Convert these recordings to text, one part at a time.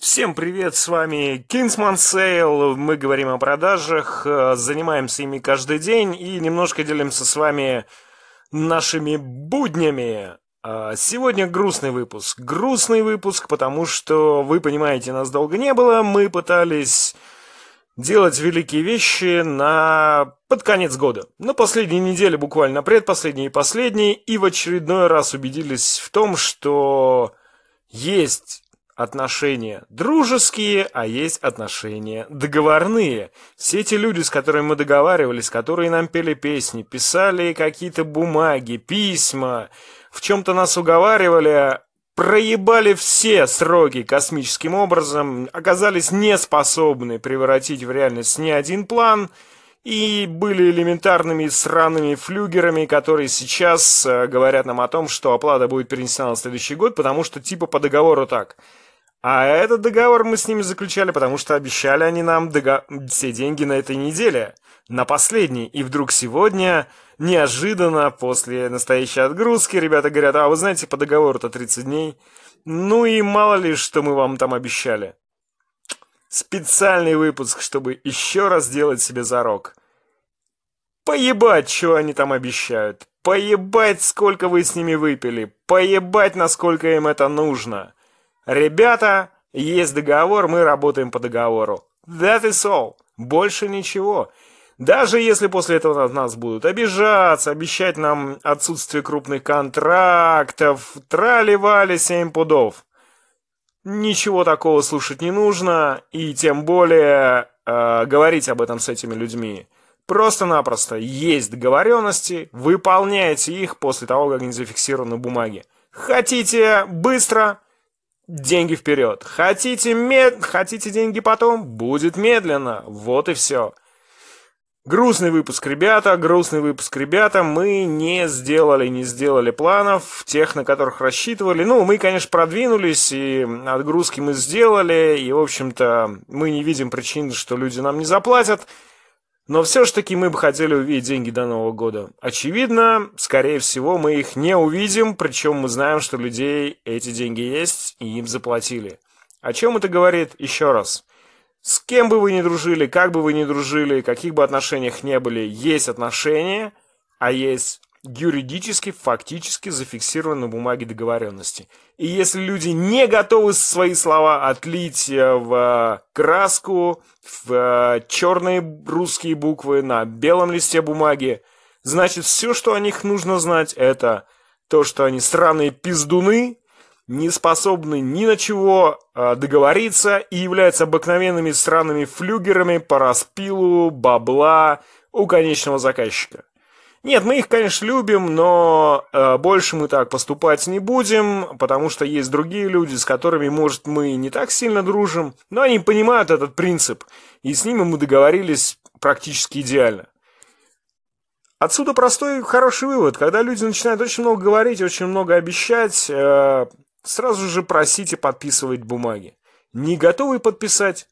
Всем привет, с вами Kingsman Sale, мы говорим о продажах, э, занимаемся ими каждый день и немножко делимся с вами нашими буднями. А, сегодня грустный выпуск. Грустный выпуск, потому что, вы понимаете, нас долго не было, мы пытались делать великие вещи на под конец года. На последней неделе, буквально предпоследней и последней, и в очередной раз убедились в том, что есть отношения дружеские, а есть отношения договорные. Все эти люди, с которыми мы договаривались, которые нам пели песни, писали какие-то бумаги, письма, в чем-то нас уговаривали, проебали все сроки космическим образом, оказались неспособны превратить в реальность ни один план и были элементарными сраными флюгерами, которые сейчас э, говорят нам о том, что оплата будет перенесена на следующий год, потому что типа по договору так – а этот договор мы с ними заключали, потому что обещали они нам дого... все деньги на этой неделе, на последний. И вдруг сегодня, неожиданно, после настоящей отгрузки, ребята говорят, а вы знаете, по договору-то 30 дней. Ну и мало ли, что мы вам там обещали. Специальный выпуск, чтобы еще раз сделать себе зарок. Поебать, что они там обещают. Поебать, сколько вы с ними выпили. Поебать, насколько им это нужно. Ребята, есть договор, мы работаем по договору. That is all. Больше ничего. Даже если после этого от нас будут обижаться, обещать нам отсутствие крупных контрактов, трали-вали семь пудов. Ничего такого слушать не нужно, и тем более э, говорить об этом с этими людьми. Просто-напросто есть договоренности, выполняйте их после того, как они зафиксированы в бумаге. Хотите быстро, деньги вперед. Хотите, мед... Хотите деньги потом? Будет медленно. Вот и все. Грустный выпуск, ребята, грустный выпуск, ребята. Мы не сделали, не сделали планов, тех, на которых рассчитывали. Ну, мы, конечно, продвинулись, и отгрузки мы сделали, и, в общем-то, мы не видим причин, что люди нам не заплатят. Но все же таки мы бы хотели увидеть деньги до Нового года. Очевидно, скорее всего, мы их не увидим, причем мы знаем, что людей эти деньги есть, и им заплатили. О чем это говорит? Еще раз. С кем бы вы ни дружили, как бы вы ни дружили, каких бы отношениях не были, есть отношения, а есть юридически, фактически зафиксированы на бумаге договоренности. И если люди не готовы свои слова отлить э, в краску, в э, черные русские буквы на белом листе бумаги, значит все, что о них нужно знать, это то, что они странные пиздуны, не способны ни на чего э, договориться и являются обыкновенными странными флюгерами по распилу бабла у конечного заказчика. Нет, мы их, конечно, любим, но э, больше мы так поступать не будем, потому что есть другие люди, с которыми, может, мы не так сильно дружим, но они понимают этот принцип, и с ними мы договорились практически идеально. Отсюда простой хороший вывод. Когда люди начинают очень много говорить, очень много обещать, э, сразу же просите подписывать бумаги. Не готовы подписать?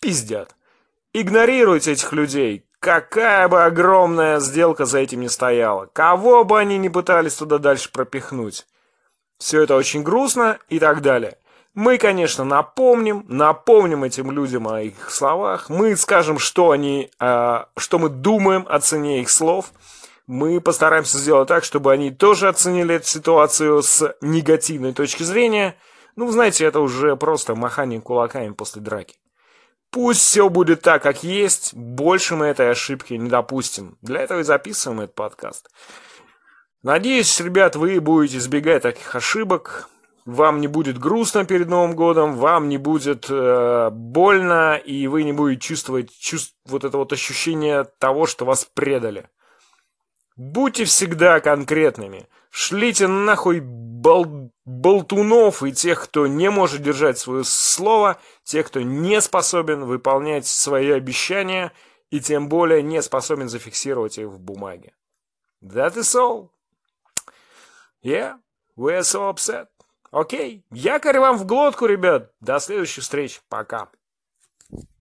Пиздят. Игнорируйте этих людей. Какая бы огромная сделка за этим не стояла, кого бы они ни пытались туда дальше пропихнуть. Все это очень грустно и так далее. Мы, конечно, напомним, напомним этим людям о их словах. Мы скажем, что они, э, что мы думаем о цене их слов. Мы постараемся сделать так, чтобы они тоже оценили эту ситуацию с негативной точки зрения. Ну, знаете, это уже просто махание кулаками после драки. Пусть все будет так, как есть, больше мы этой ошибки не допустим. Для этого и записываем этот подкаст. Надеюсь, ребят, вы будете избегать таких ошибок. Вам не будет грустно перед Новым годом, вам не будет э, больно, и вы не будете чувствовать чувств, вот это вот ощущение того, что вас предали. Будьте всегда конкретными. Шлите нахуй бол... болтунов и тех, кто не может держать свое слово, тех, кто не способен выполнять свои обещания и тем более не способен зафиксировать их в бумаге. That is all. Yeah, we are so upset. Окей, okay. якорь вам в глотку, ребят. До следующих встреч. Пока.